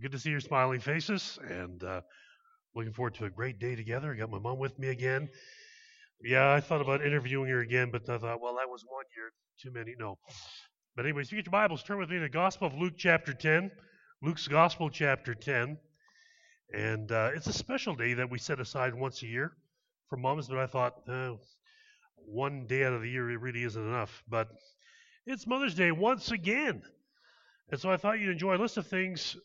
Good to see your smiling faces, and uh, looking forward to a great day together. I got my mom with me again. Yeah, I thought about interviewing her again, but I thought, well, that was one year too many. No. But anyways, if you get your Bibles, turn with me to the Gospel of Luke, chapter 10. Luke's Gospel, chapter 10. And uh, it's a special day that we set aside once a year for moms, but I thought, uh, one day out of the year, it really isn't enough. But it's Mother's Day once again. And so I thought you'd enjoy a list of things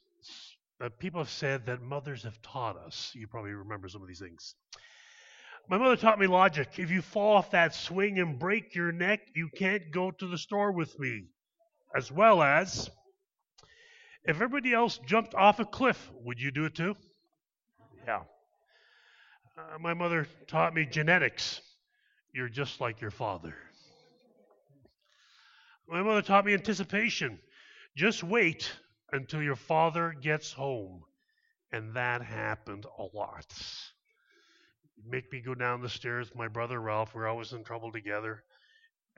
that people have said that mothers have taught us. You probably remember some of these things. My mother taught me logic. If you fall off that swing and break your neck, you can't go to the store with me. As well as, if everybody else jumped off a cliff, would you do it too? Yeah. Uh, my mother taught me genetics. You're just like your father. My mother taught me anticipation. Just wait until your father gets home. And that happened a lot. Make me go down the stairs my brother Ralph. We're always in trouble together.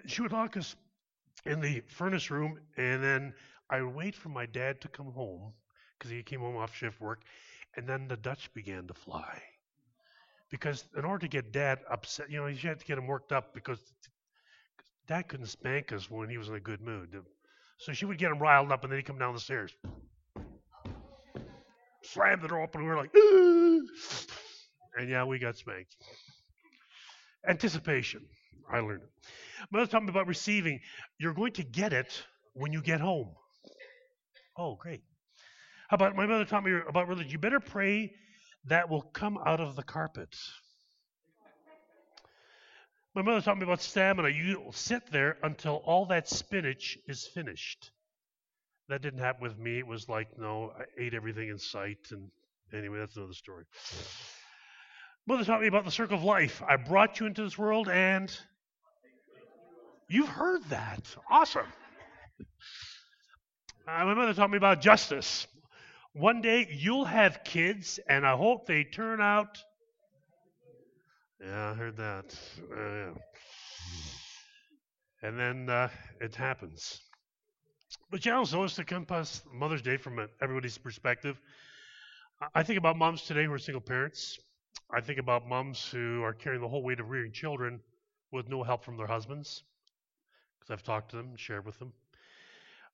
She would lock us in the furnace room, and then I would wait for my dad to come home because he came home off shift work, and then the Dutch began to fly. Because in order to get dad upset, you know, you had to get him worked up because dad couldn't spank us when he was in a good mood. So she would get him riled up, and then he'd come down the stairs. Slam the door open, and we were like, Ooh! and yeah, we got spanked. Anticipation. I learned it. Mother taught me about receiving. You're going to get it when you get home. Oh, great. How about my mother taught me about religion? You better pray that will come out of the carpet. My mother taught me about stamina. You sit there until all that spinach is finished. That didn't happen with me. It was like, no, I ate everything in sight. And anyway, that's another story. Mother taught me about the circle of life. I brought you into this world, and you've heard that. Awesome. Uh, my mother taught me about justice. One day you'll have kids, and I hope they turn out yeah, I heard that. Uh, yeah. And then uh, it happens. But you also notice to come past Mother's Day from everybody's perspective. I think about moms today who are single parents. I think about moms who are carrying the whole weight of rearing children with no help from their husbands, because I've talked to them and shared with them.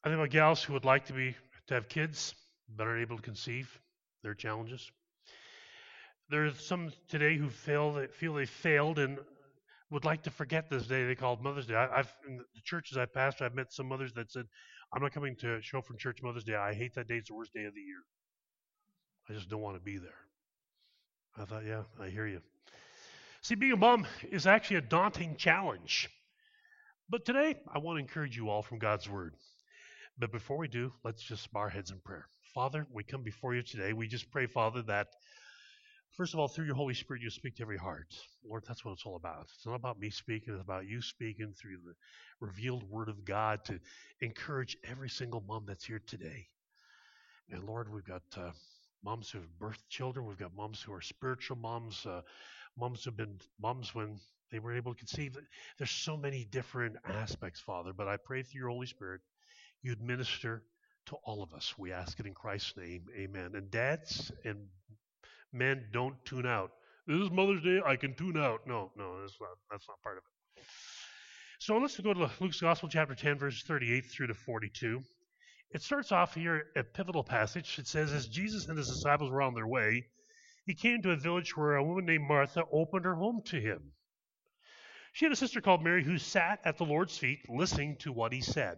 I think about gals who would like to be to have kids but aren't able to conceive their challenges. There's some today who feel feel they failed and would like to forget this day they called Mother's Day. I, have in the churches I pastor, I've met some mothers that said, "I'm not coming to show from church Mother's Day. I hate that day. It's the worst day of the year. I just don't want to be there." I thought, yeah, I hear you. See, being a mom is actually a daunting challenge. But today, I want to encourage you all from God's Word. But before we do, let's just bow our heads in prayer. Father, we come before you today. We just pray, Father, that First of all, through your Holy Spirit, you speak to every heart. Lord, that's what it's all about. It's not about me speaking, it's about you speaking through the revealed Word of God to encourage every single mom that's here today. And Lord, we've got uh, moms who have birthed children, we've got moms who are spiritual moms, uh, moms who've been moms when they were able to conceive. There's so many different aspects, Father, but I pray through your Holy Spirit, you'd minister to all of us. We ask it in Christ's name. Amen. And dads and men don't tune out. This is Mother's Day. I can tune out. No, no, that's not. That's not part of it. So let's go to Luke's Gospel, chapter 10, verses 38 through to 42. It starts off here a pivotal passage. It says, As Jesus and his disciples were on their way, he came to a village where a woman named Martha opened her home to him. She had a sister called Mary who sat at the Lord's feet listening to what he said.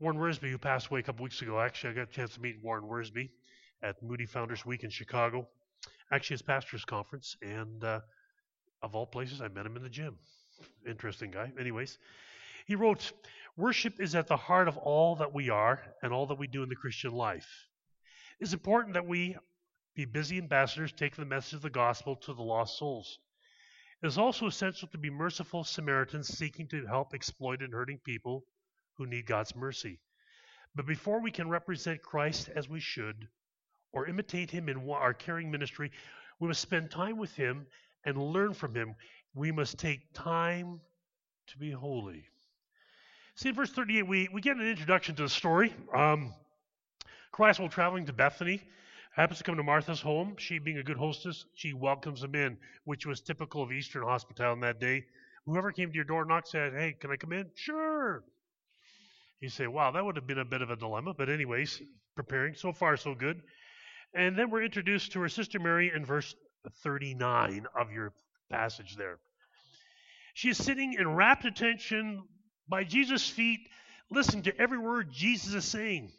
Warren Wiersbe, who passed away a couple weeks ago, actually, I got a chance to meet Warren Wiersbe at Moody Founders Week in Chicago. Actually, his pastor's conference, and uh, of all places, I met him in the gym. Interesting guy. Anyways, he wrote, Worship is at the heart of all that we are and all that we do in the Christian life. It's important that we be busy ambassadors taking the message of the gospel to the lost souls. It is also essential to be merciful Samaritans seeking to help exploited and hurting people who need God's mercy. But before we can represent Christ as we should, or imitate him in our caring ministry, we must spend time with him and learn from him. We must take time to be holy. See, in verse 38, we, we get an introduction to the story. Um, Christ, while traveling to Bethany, happens to come to Martha's home. She, being a good hostess, she welcomes him in, which was typical of Eastern hospitality in that day. Whoever came to your door and knocked said, Hey, can I come in? Sure. You say, Wow, that would have been a bit of a dilemma. But, anyways, preparing. So far, so good. And then we're introduced to her sister Mary in verse 39 of your passage there. She is sitting in rapt attention by Jesus' feet, listening to every word Jesus is saying.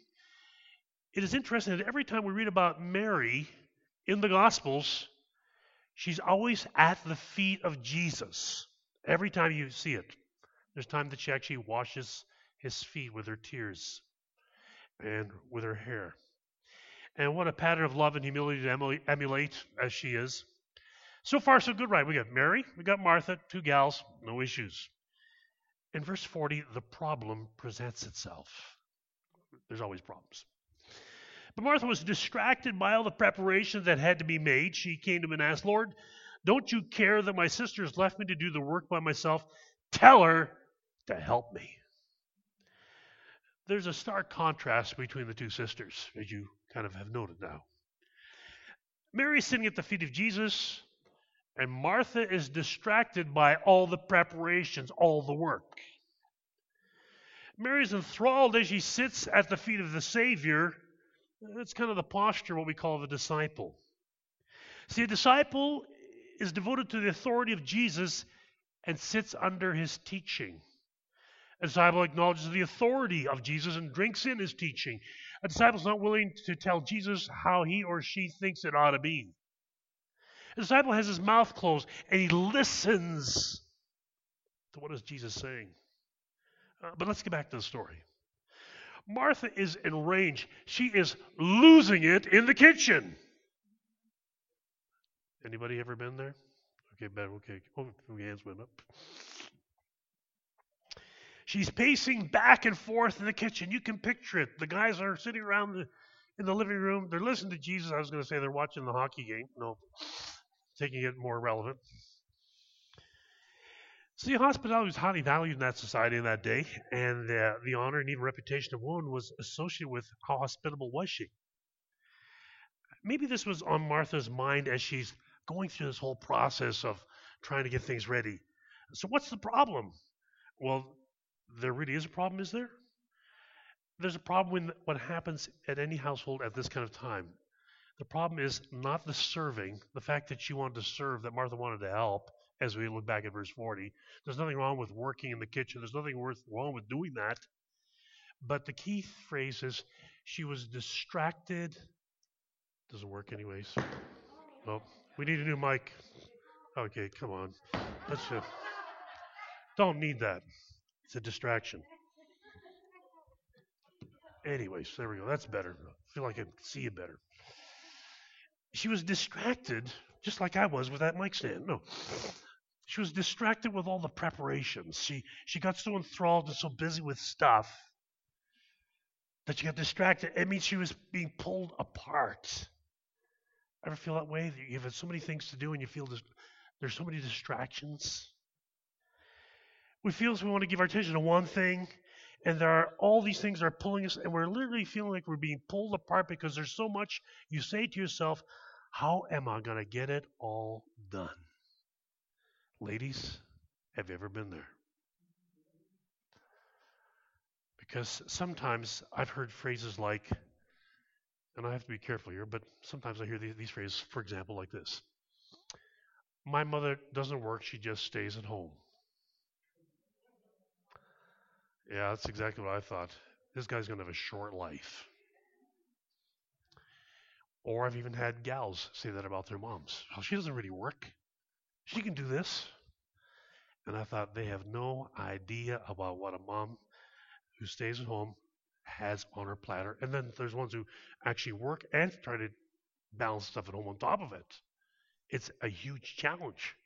It is interesting that every time we read about Mary in the Gospels, she's always at the feet of Jesus. Every time you see it, there's time that she actually washes his feet with her tears and with her hair. And what a pattern of love and humility to emulate as she is. So far, so good, right? We got Mary, we got Martha, two gals, no issues. In verse 40, the problem presents itself. There's always problems. But Martha was distracted by all the preparations that had to be made. She came to him and asked, Lord, don't you care that my sister has left me to do the work by myself? Tell her to help me. There's a stark contrast between the two sisters, as you kind of have noted now. Mary's sitting at the feet of Jesus, and Martha is distracted by all the preparations, all the work. Mary's enthralled as she sits at the feet of the Savior, that's kind of the posture, what we call the disciple. See, a disciple is devoted to the authority of Jesus and sits under his teaching. A disciple acknowledges the authority of Jesus and drinks in his teaching. A disciple is not willing to tell Jesus how he or she thinks it ought to be. A disciple has his mouth closed and he listens to what is Jesus saying. Uh, but let's get back to the story. Martha is enraged. She is losing it in the kitchen. Anybody ever been there? Okay, better. Okay, oh, hands went up. She's pacing back and forth in the kitchen. You can picture it. The guys are sitting around the, in the living room. They're listening to Jesus. I was going to say they're watching the hockey game. No, taking it more relevant. See, hospitality was highly valued in that society in that day, and uh, the honor and even reputation of woman was associated with how hospitable was she. Maybe this was on Martha's mind as she's going through this whole process of trying to get things ready. So, what's the problem? Well, there really is a problem, is there? There's a problem when what happens at any household at this kind of time. The problem is not the serving, the fact that she wanted to serve, that Martha wanted to help as we look back at verse 40. There's nothing wrong with working in the kitchen. There's nothing wrong with doing that. But the key phrase is she was distracted. Doesn't work anyways. Well, we need a new mic. Okay, come on. Let's just, don't need that. It's a distraction. Anyways, there we go. That's better. I feel like I can see you better. She was distracted, just like I was with that mic stand. No. She was distracted with all the preparations. She she got so enthralled and so busy with stuff that she got distracted. It means she was being pulled apart. Ever feel that way? You have so many things to do and you feel this, there's so many distractions. We feel as we want to give our attention to one thing, and there are all these things that are pulling us, and we're literally feeling like we're being pulled apart because there's so much. You say to yourself, How am I going to get it all done? Ladies, have you ever been there? Because sometimes I've heard phrases like, and I have to be careful here, but sometimes I hear these, these phrases, for example, like this My mother doesn't work, she just stays at home. Yeah, that's exactly what I thought. This guy's going to have a short life. Or I've even had gals say that about their moms. Oh, she doesn't really work. She can do this. And I thought they have no idea about what a mom who stays at home has on her platter. And then there's ones who actually work and try to balance stuff at home on top of it. It's a huge challenge.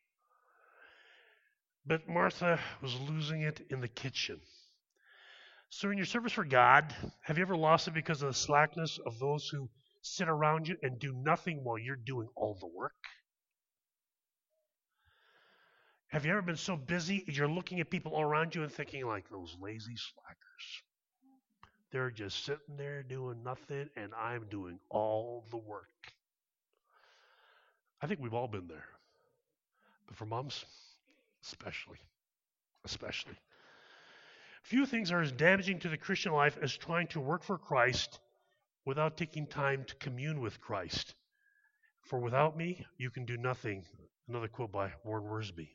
But Martha was losing it in the kitchen. So, in your service for God, have you ever lost it because of the slackness of those who sit around you and do nothing while you're doing all the work? Have you ever been so busy you're looking at people all around you and thinking, like, those lazy slackers? They're just sitting there doing nothing, and I'm doing all the work. I think we've all been there. But for moms, especially. Especially. Few things are as damaging to the Christian life as trying to work for Christ without taking time to commune with Christ. For without me, you can do nothing. Another quote by Warren Wiersbe.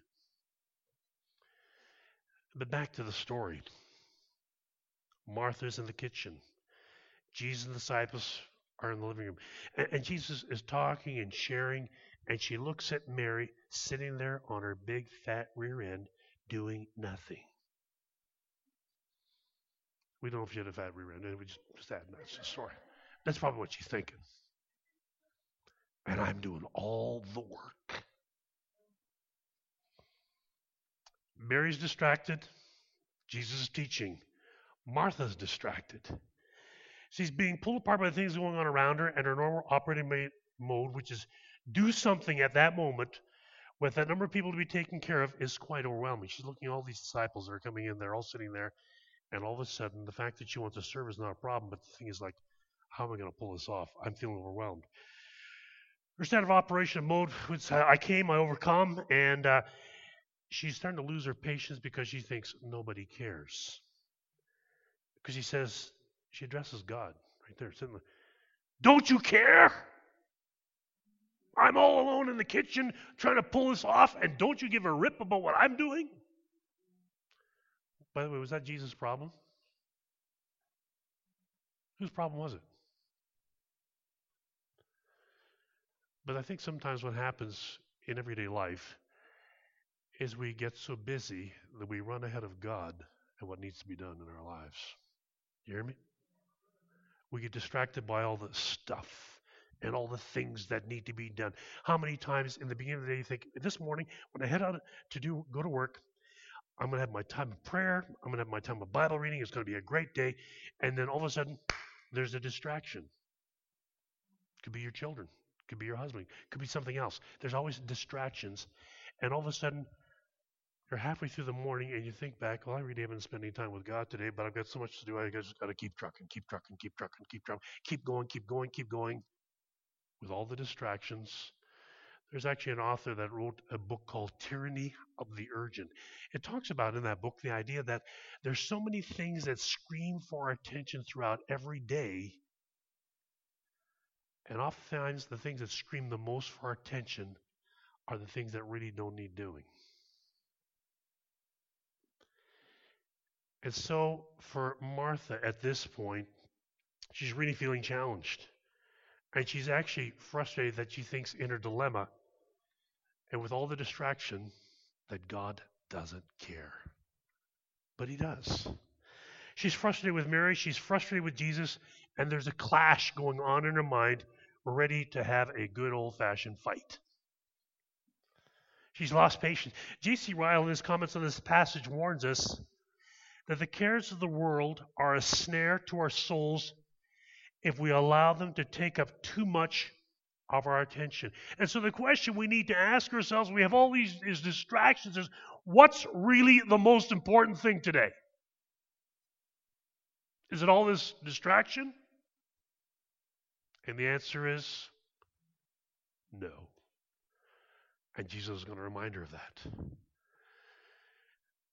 But back to the story. Martha's in the kitchen. Jesus and the disciples are in the living room. And, and Jesus is talking and sharing, and she looks at Mary sitting there on her big fat rear end doing nothing. We don't know if she had a fat rear end, and we just, just add that's the story. That's probably what she's thinking. And I'm doing all the work. Mary's distracted. Jesus is teaching. Martha's distracted. She's being pulled apart by the things going on around her and her normal operating mode, which is do something at that moment with that number of people to be taken care of, is quite overwhelming. She's looking at all these disciples that are coming in, they're all sitting there, and all of a sudden, the fact that she wants to serve is not a problem, but the thing is like, how am I going to pull this off? I'm feeling overwhelmed. Her standard of operation mode, which I came, I overcome, and uh, she's starting to lose her patience because she thinks nobody cares. Because she says, she addresses God right there, sitting there. Don't you care? I'm all alone in the kitchen trying to pull this off, and don't you give a rip about what I'm doing? By the way, was that Jesus' problem? Whose problem was it? But I think sometimes what happens in everyday life is we get so busy that we run ahead of God and what needs to be done in our lives. You hear me? We get distracted by all the stuff and all the things that need to be done. How many times in the beginning of the day you think, this morning when I head out to do go to work, I'm going to have my time of prayer. I'm going to have my time of Bible reading. It's going to be a great day. And then all of a sudden, there's a distraction. Could be your children. Could be your husband. Could be something else. There's always distractions. And all of a sudden, you're halfway through the morning and you think back, well, I really haven't spent any time with God today, but I've got so much to do. I just got to keep trucking, keep trucking, keep trucking, keep trucking, keep going, keep going, keep going with all the distractions. There's actually an author that wrote a book called Tyranny of the Urgent. It talks about in that book the idea that there's so many things that scream for our attention throughout every day. And oftentimes, the things that scream the most for our attention are the things that really don't need doing. And so, for Martha at this point, she's really feeling challenged. And she's actually frustrated that she thinks in her dilemma and with all the distraction that God doesn't care. But He does. She's frustrated with Mary, she's frustrated with Jesus, and there's a clash going on in her mind, ready to have a good old fashioned fight. She's lost patience. J.C. Ryle, in his comments on this passage, warns us that the cares of the world are a snare to our souls if we allow them to take up too much of our attention. And so the question we need to ask ourselves, we have all these, these distractions, is what's really the most important thing today? Is it all this distraction? And the answer is no. And Jesus is going to remind her of that.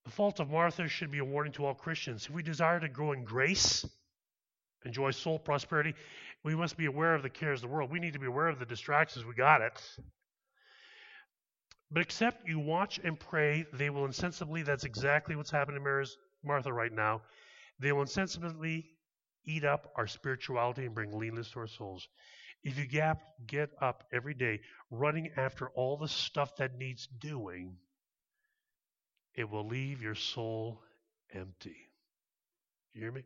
The fault of Martha should be a warning to all Christians. If we desire to grow in grace, enjoy soul prosperity, we must be aware of the cares of the world. We need to be aware of the distractions. We got it. But except you watch and pray, they will insensibly, that's exactly what's happening to Martha right now, they will insensibly eat up our spirituality and bring leanness to our souls. If you gap, get up every day running after all the stuff that needs doing, it will leave your soul empty. You hear me?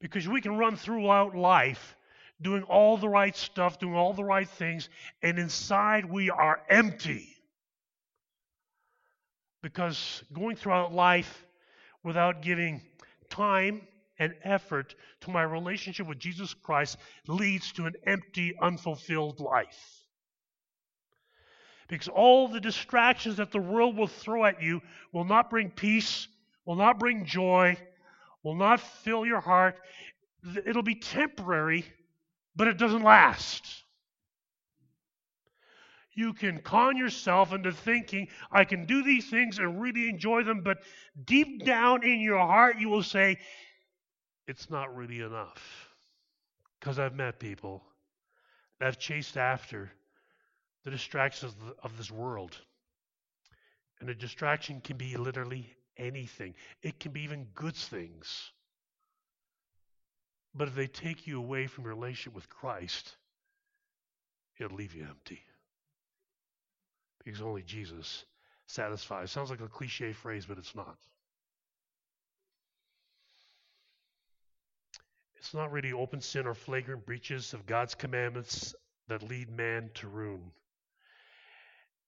Because we can run throughout life doing all the right stuff, doing all the right things, and inside we are empty. Because going throughout life without giving time and effort to my relationship with Jesus Christ leads to an empty, unfulfilled life. Because all the distractions that the world will throw at you will not bring peace, will not bring joy, will not fill your heart. It'll be temporary, but it doesn't last. You can con yourself into thinking, I can do these things and really enjoy them, but deep down in your heart, you will say, it's not really enough. Because I've met people that have chased after the distractions of this world. And a distraction can be literally anything, it can be even good things. But if they take you away from your relationship with Christ, it'll leave you empty. Because only Jesus satisfies. Sounds like a cliche phrase, but it's not. It's not really open sin or flagrant breaches of God's commandments that lead man to ruin.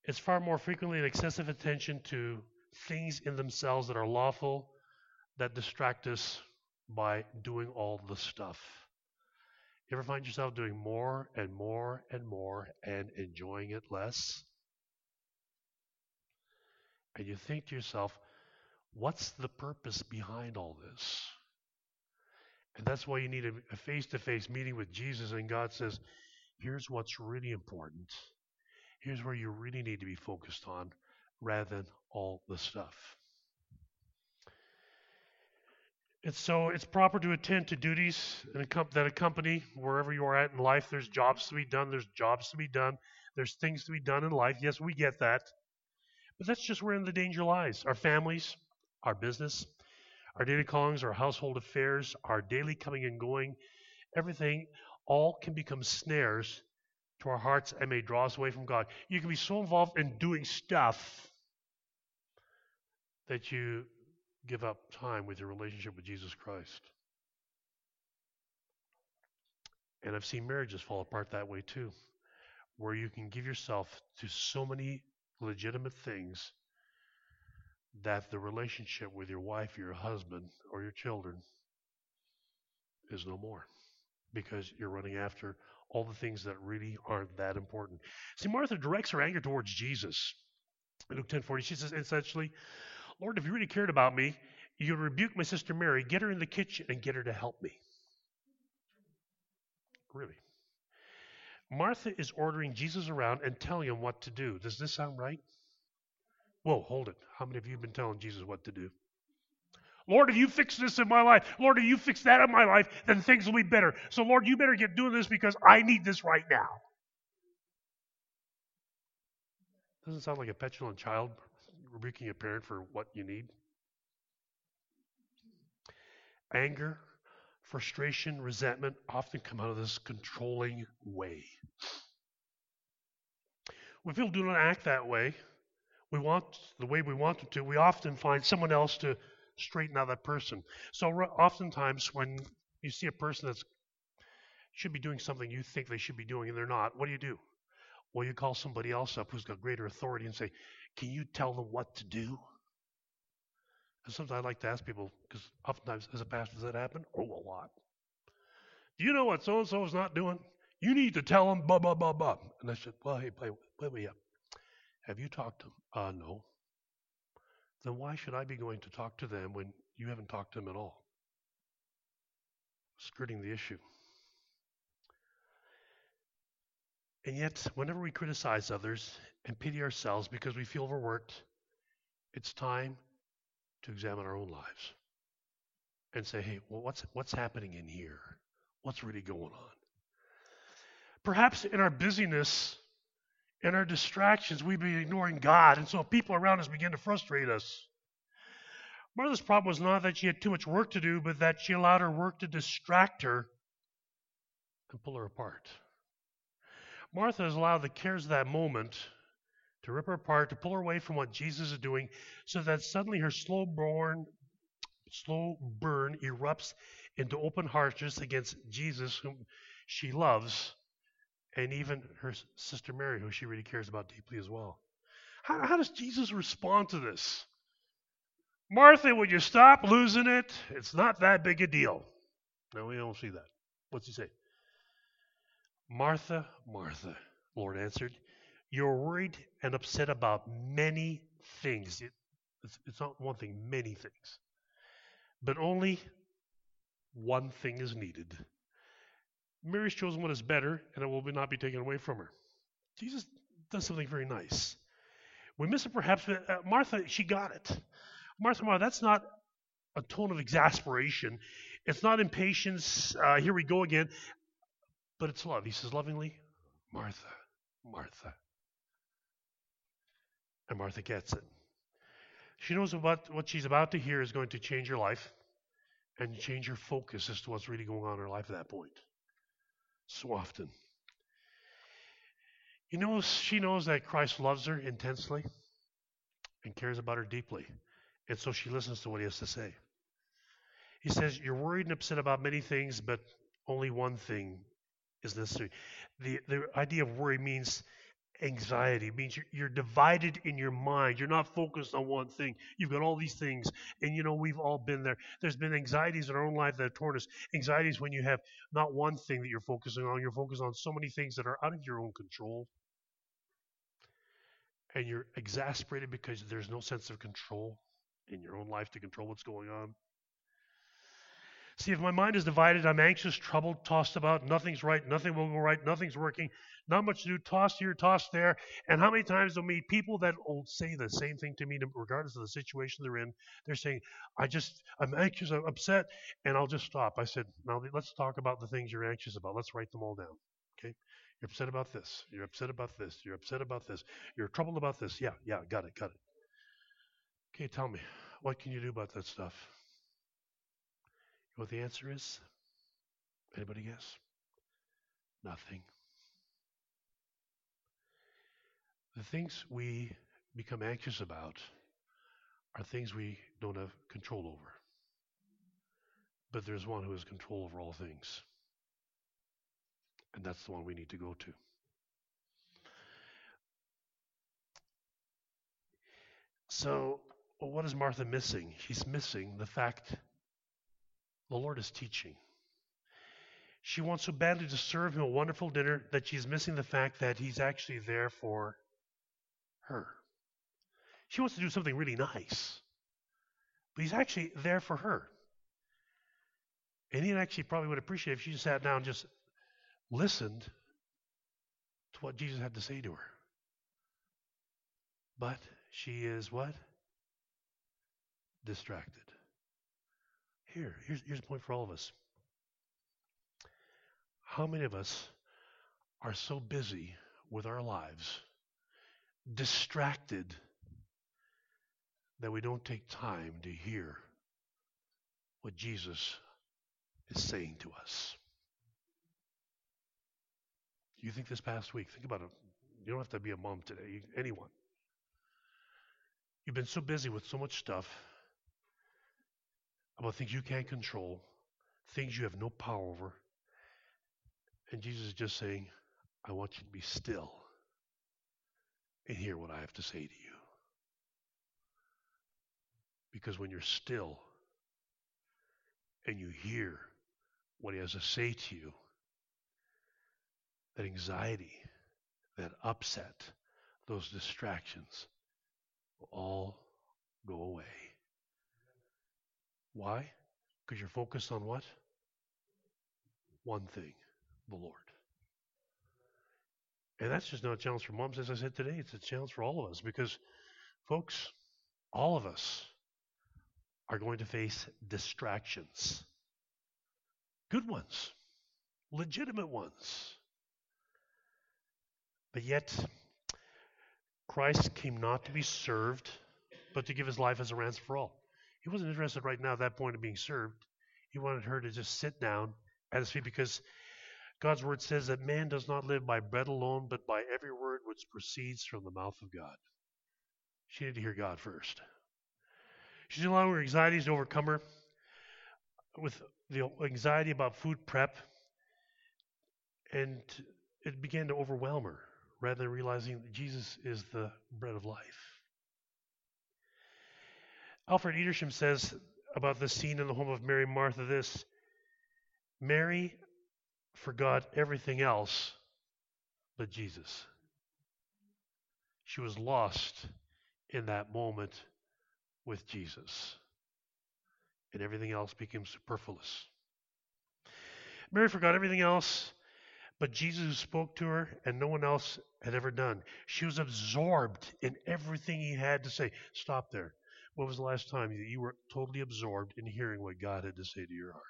It's far more frequently an excessive attention to things in themselves that are lawful that distract us by doing all the stuff. You ever find yourself doing more and more and more and enjoying it less? And you think to yourself, what's the purpose behind all this? And that's why you need a face to face meeting with Jesus, and God says, here's what's really important Here's where you really need to be focused on rather than all the stuff. And so it's proper to attend to duties that accompany wherever you are at in life. There's jobs to be done. There's jobs to be done. There's things to be done in life. Yes, we get that. But that's just where the danger lies. Our families, our business, our daily callings, our household affairs, our daily coming and going, everything all can become snares to our hearts and may draw us away from God. You can be so involved in doing stuff that you give up time with your relationship with Jesus Christ. And I've seen marriages fall apart that way too, where you can give yourself to so many legitimate things that the relationship with your wife, your husband, or your children is no more because you're running after all the things that really aren't that important. See, Martha directs her anger towards Jesus. In Luke 10:40, she says essentially, Lord, if you really cared about me, you rebuke my sister Mary, get her in the kitchen and get her to help me. Really. Martha is ordering Jesus around and telling him what to do. Does this sound right? Whoa, hold it. How many of you have been telling Jesus what to do? Lord, if you fix this in my life, Lord, if you fix that in my life, then things will be better. So, Lord, you better get doing this because I need this right now. Doesn't sound like a petulant child rebuking a parent for what you need. Anger, frustration, resentment often come out of this controlling way. When people do not act that way, we want the way we want them to, we often find someone else to straighten out that person. So oftentimes when you see a person that's should be doing something you think they should be doing and they're not, what do you do? Well, you call somebody else up who's got greater authority and say, "Can you tell them what to do?" And sometimes I like to ask people because oftentimes as a pastor does that happen? Oh, a lot. Do you know what so and so is not doing? You need to tell them blah blah blah blah. And I said, "Well, hey, wait, wait, wait up. Have you talked to them? Uh, no then why should I be going to talk to them when you haven't talked to them at all? Skirting the issue. And yet, whenever we criticize others and pity ourselves because we feel overworked, it's time to examine our own lives and say, hey, well, what's, what's happening in here? What's really going on? Perhaps in our busyness, in our distractions, we've been ignoring God, and so people around us begin to frustrate us. Martha's problem was not that she had too much work to do, but that she allowed her work to distract her and pull her apart. Martha has allowed the cares of that moment to rip her apart, to pull her away from what Jesus is doing, so that suddenly her slow burn, slow burn erupts into open harshness against Jesus, whom she loves, and even her sister Mary, who she really cares about deeply as well. How, how does Jesus respond to this? Martha, would you stop losing it? It's not that big a deal. No, we don't see that. What's he say? Martha, Martha, Lord answered, you're worried and upset about many things. It, it's, it's not one thing, many things. But only one thing is needed. Mary's chosen what is better, and it will not be taken away from her. Jesus does something very nice. We miss it perhaps, but uh, Martha, she got it. Martha, Martha, that's not a tone of exasperation. It's not impatience. Uh, here we go again. But it's love. He says lovingly, Martha, Martha. And Martha gets it. She knows what, what she's about to hear is going to change her life and change her focus as to what's really going on in her life at that point. So often. You know, she knows that Christ loves her intensely and cares about her deeply. And so she listens to what he has to say. He says, You're worried and upset about many things, but only one thing is necessary. The, the idea of worry means anxiety. It means you're, you're, divided in your mind. You're not focused on one thing. You've got all these things. And you know, we've all been there. There's been anxieties in our own life that have torn us. Anxieties when you have not one thing that you're focusing on, you're focused on so many things that are out of your own control. And you're exasperated because there's no sense of control in your own life to control what's going on. See, if my mind is divided, I'm anxious, troubled, tossed about, nothing's right, nothing will go right, nothing's working, not much to do, tossed here, tossed there. And how many times do meet people that will say the same thing to me, regardless of the situation they're in? They're saying, I just, I'm anxious, I'm upset, and I'll just stop. I said, now let's talk about the things you're anxious about. Let's write them all down. Okay? You're upset about this. You're upset about this. You're upset about this. You're troubled about this. Yeah, yeah, got it, got it. Okay, tell me, what can you do about that stuff? What the answer is? Anybody guess? Nothing. The things we become anxious about are things we don't have control over. But there's one who has control over all things. And that's the one we need to go to. So, well, what is Martha missing? She's missing the fact the Lord is teaching. She wants so badly to serve him a wonderful dinner that she's missing the fact that he's actually there for her. She wants to do something really nice, but he's actually there for her. And he actually probably would appreciate if she just sat down and just listened to what Jesus had to say to her. But she is what? Distracted. Here, here's, here's a point for all of us. How many of us are so busy with our lives, distracted, that we don't take time to hear what Jesus is saying to us? You think this past week, think about it. You don't have to be a mom today, anyone. You've been so busy with so much stuff about things you can't control, things you have no power over. And Jesus is just saying, I want you to be still and hear what I have to say to you. Because when you're still and you hear what he has to say to you, that anxiety, that upset, those distractions will all go away. Why? Because you're focused on what? One thing the Lord. And that's just not a challenge for moms, as I said today. It's a challenge for all of us because, folks, all of us are going to face distractions. Good ones, legitimate ones. But yet, Christ came not to be served, but to give his life as a ransom for all. He wasn't interested right now at that point of being served. He wanted her to just sit down at his feet because God's word says that man does not live by bread alone, but by every word which proceeds from the mouth of God. She needed to hear God first. She's allowing her anxieties to overcome her with the anxiety about food prep. And it began to overwhelm her rather than realizing that Jesus is the bread of life. Alfred Edersheim says about this scene in the home of Mary Martha this Mary forgot everything else but Jesus. She was lost in that moment with Jesus, and everything else became superfluous. Mary forgot everything else but Jesus spoke to her, and no one else had ever done. She was absorbed in everything he had to say. Stop there. When was the last time that you were totally absorbed in hearing what God had to say to your heart?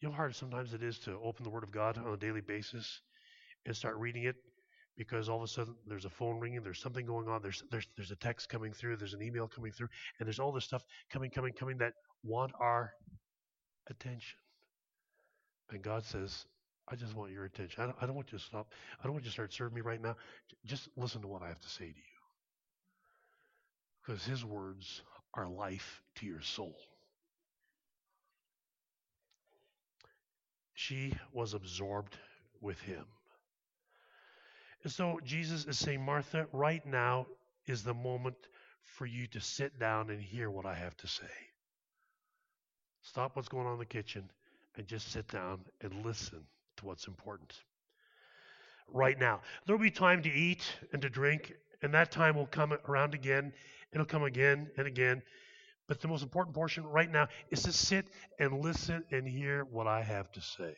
You know how hard sometimes it is to open the Word of God on a daily basis and start reading it because all of a sudden there's a phone ringing, there's something going on, there's there's there's a text coming through, there's an email coming through, and there's all this stuff coming, coming, coming that want our attention. And God says, I just want your attention. I don't, I don't want you to stop. I don't want you to start serving me right now. Just listen to what I have to say to you. Because his words are life to your soul. She was absorbed with him. And so Jesus is saying, Martha, right now is the moment for you to sit down and hear what I have to say. Stop what's going on in the kitchen and just sit down and listen what's important. Right now. There'll be time to eat and to drink, and that time will come around again. It'll come again and again. But the most important portion right now is to sit and listen and hear what I have to say.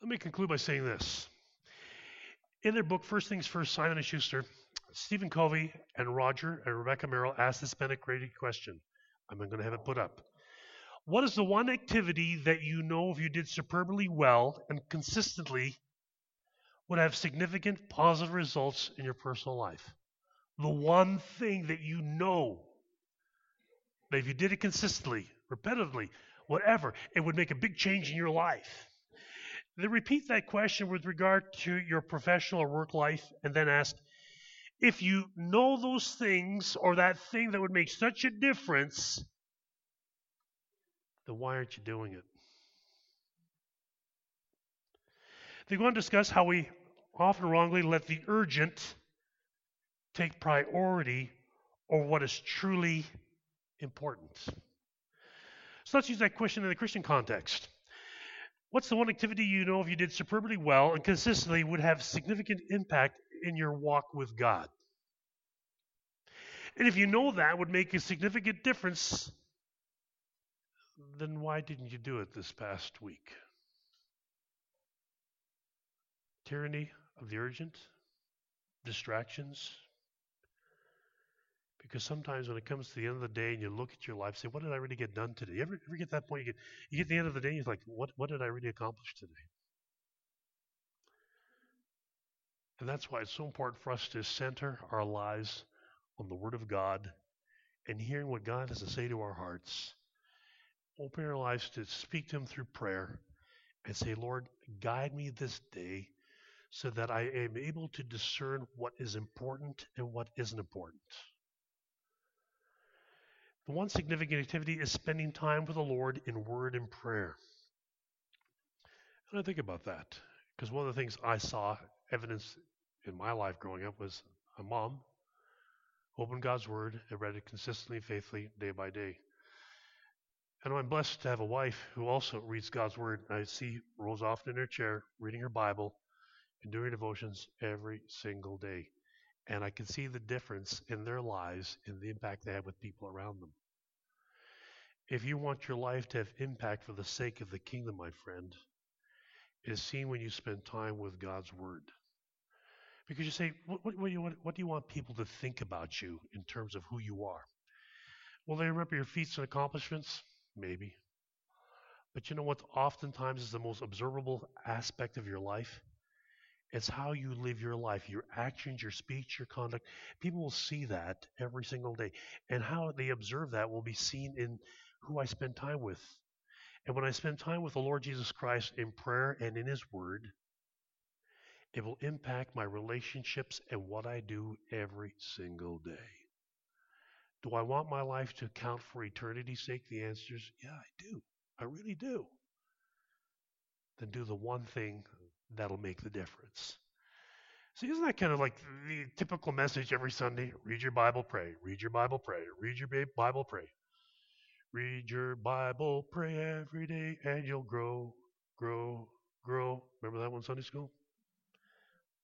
Let me conclude by saying this. In their book, First Things First, Simon and Schuster, Stephen Covey and Roger and Rebecca Merrill asked this penetrating question. I'm going to have it put up. What is the one activity that you know if you did superbly well and consistently would have significant positive results in your personal life? The one thing that you know that if you did it consistently, repetitively, whatever, it would make a big change in your life. Then repeat that question with regard to your professional or work life and then ask, if you know those things or that thing that would make such a difference, then why aren't you doing it? They go on to discuss how we often wrongly let the urgent take priority over what is truly important. So let's use that question in the Christian context. What's the one activity you know if you did superbly well and consistently would have significant impact in your walk with God. And if you know that would make a significant difference, then why didn't you do it this past week? Tyranny of the urgent, distractions. Because sometimes when it comes to the end of the day and you look at your life, say, what did I really get done today? You ever, ever get that point? You get, you get the end of the day, and you're like, what, what did I really accomplish today? And that's why it's so important for us to center our lives on the Word of God and hearing what God has to say to our hearts. Open our lives to speak to Him through prayer and say, Lord, guide me this day so that I am able to discern what is important and what isn't important. The one significant activity is spending time with the Lord in word and prayer. And I think about that because one of the things I saw evidence in my life growing up was a mom opened God's Word and read it consistently, faithfully, day by day. And I'm blessed to have a wife who also reads God's Word. I see Rose often in her chair, reading her Bible and doing devotions every single day. And I can see the difference in their lives and the impact they have with people around them. If you want your life to have impact for the sake of the kingdom, my friend, it is seen when you spend time with God's Word. Because you say, what, what, what, do you want, what do you want people to think about you in terms of who you are? Will they remember your feats and accomplishments? Maybe. But you know what oftentimes is the most observable aspect of your life? It's how you live your life, your actions, your speech, your conduct. People will see that every single day. And how they observe that will be seen in who I spend time with. And when I spend time with the Lord Jesus Christ in prayer and in His Word, it will impact my relationships and what I do every single day. Do I want my life to count for eternity's sake? The answer is yeah, I do. I really do. Then do the one thing that'll make the difference. See, isn't that kind of like the typical message every Sunday? Read your Bible, pray. Read your Bible, pray. Read your Bible, pray. Read your Bible, pray every day, and you'll grow, grow, grow. Remember that one Sunday school?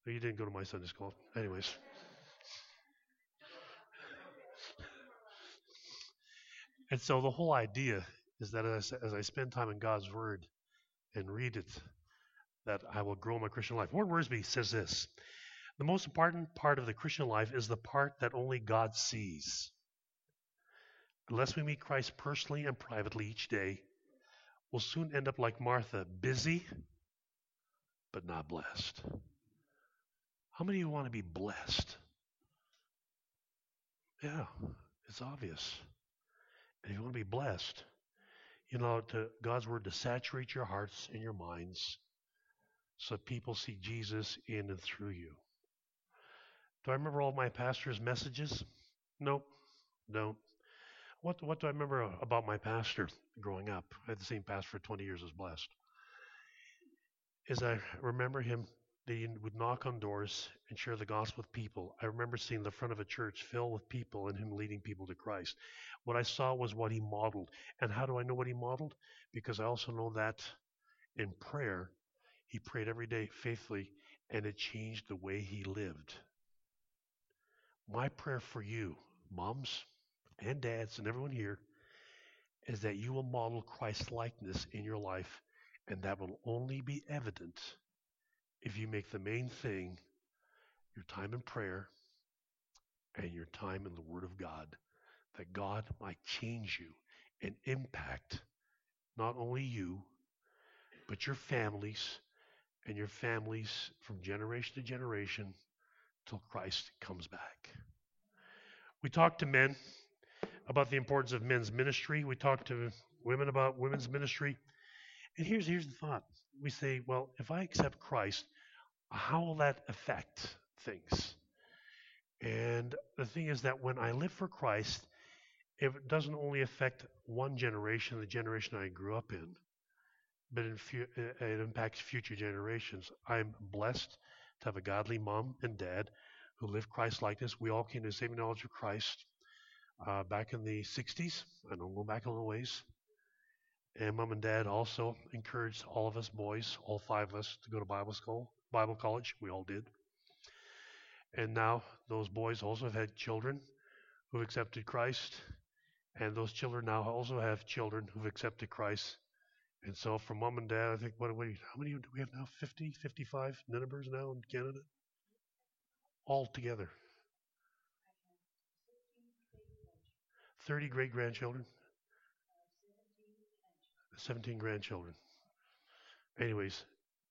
You didn't go to my Sunday school. Anyways. And so the whole idea is that as, as I spend time in God's Word and read it, that I will grow my Christian life. Warren Wiersbe says this The most important part of the Christian life is the part that only God sees. Unless we meet Christ personally and privately each day, we'll soon end up like Martha, busy but not blessed. How many of you want to be blessed? Yeah, it's obvious. If you want to be blessed, you know, to God's word to saturate your hearts and your minds so people see Jesus in and through you. Do I remember all my pastor's messages? Nope, don't. What, what do I remember about my pastor growing up? I had the same pastor for 20 years as blessed. Is I remember him he would knock on doors and share the gospel with people. I remember seeing the front of a church filled with people and him leading people to Christ. What I saw was what he modeled. And how do I know what he modeled? Because I also know that in prayer, he prayed every day faithfully, and it changed the way he lived. My prayer for you, moms and dads, and everyone here, is that you will model Christ likeness in your life, and that will only be evident if you make the main thing your time in prayer and your time in the Word of God, that God might change you and impact not only you, but your families and your families from generation to generation till Christ comes back. We talk to men about the importance of men's ministry. We talk to women about women's ministry. And here's here's the thought. We say, well, if I accept Christ, how will that affect things? And the thing is that when I live for Christ, it doesn't only affect one generation, the generation I grew up in, but it impacts future generations. I'm blessed to have a godly mom and dad who live Christ likeness. We all came to the same knowledge of Christ uh, back in the 60s. I don't go back a little ways. And mom and dad also encouraged all of us boys, all five of us, to go to Bible school. Bible college. We all did. And now those boys also have had children who've accepted Christ. And those children now also have children who've accepted Christ. And so for mom and dad, I think, what, what how many do we have now? 50, 55 Ninevehs now in Canada? All together. 30 great grandchildren? 17 grandchildren. Anyways,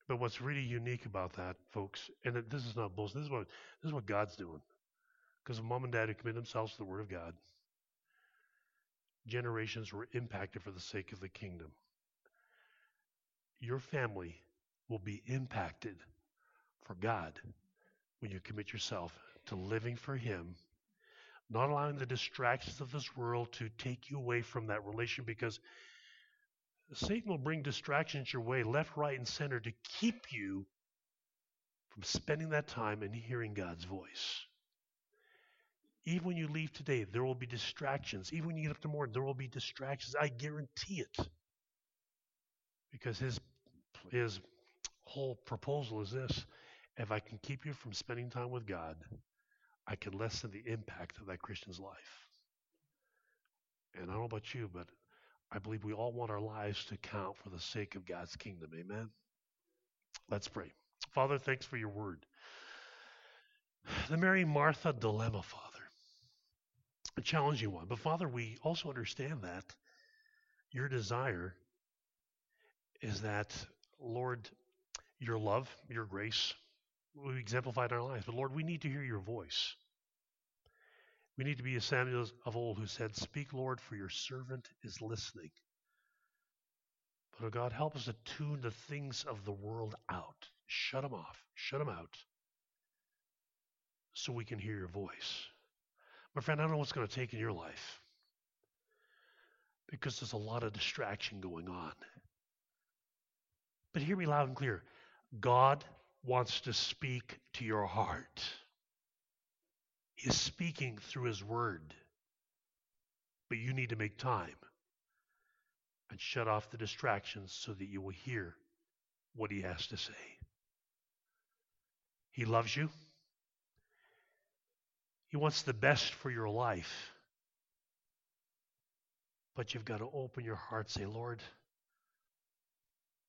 but what's really unique about that, folks, and this is not bullshit. This is what this is what God's doing. Because mom and dad who commit themselves to the Word of God, generations were impacted for the sake of the kingdom. Your family will be impacted for God when you commit yourself to living for Him, not allowing the distractions of this world to take you away from that relation because Satan will bring distractions your way, left, right, and center, to keep you from spending that time and hearing God's voice. Even when you leave today, there will be distractions. Even when you get up tomorrow, there will be distractions. I guarantee it. Because his his whole proposal is this if I can keep you from spending time with God, I can lessen the impact of that Christian's life. And I don't know about you, but I believe we all want our lives to count for the sake of God's kingdom. Amen. Let's pray. Father, thanks for your word. The Mary Martha dilemma, Father. A challenging one. But Father, we also understand that your desire is that, Lord, your love, your grace, we exemplified in our lives. But Lord, we need to hear your voice. We need to be as Samuel of old who said, Speak, Lord, for your servant is listening. But oh God, help us to tune the things of the world out. Shut them off. Shut them out so we can hear your voice. My friend, I don't know what's going to take in your life because there's a lot of distraction going on. But hear me loud and clear God wants to speak to your heart. Is speaking through His Word. But you need to make time and shut off the distractions so that you will hear what He has to say. He loves you. He wants the best for your life. But you've got to open your heart, say, Lord,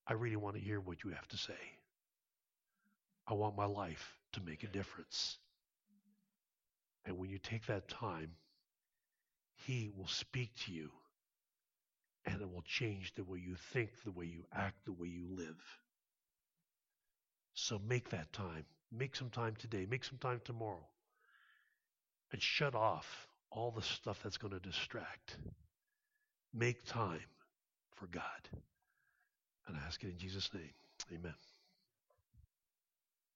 I really want to hear what you have to say. I want my life to make a difference. And when you take that time, He will speak to you and it will change the way you think, the way you act, the way you live. So make that time. Make some time today. Make some time tomorrow. And shut off all the stuff that's going to distract. Make time for God. And I ask it in Jesus' name. Amen.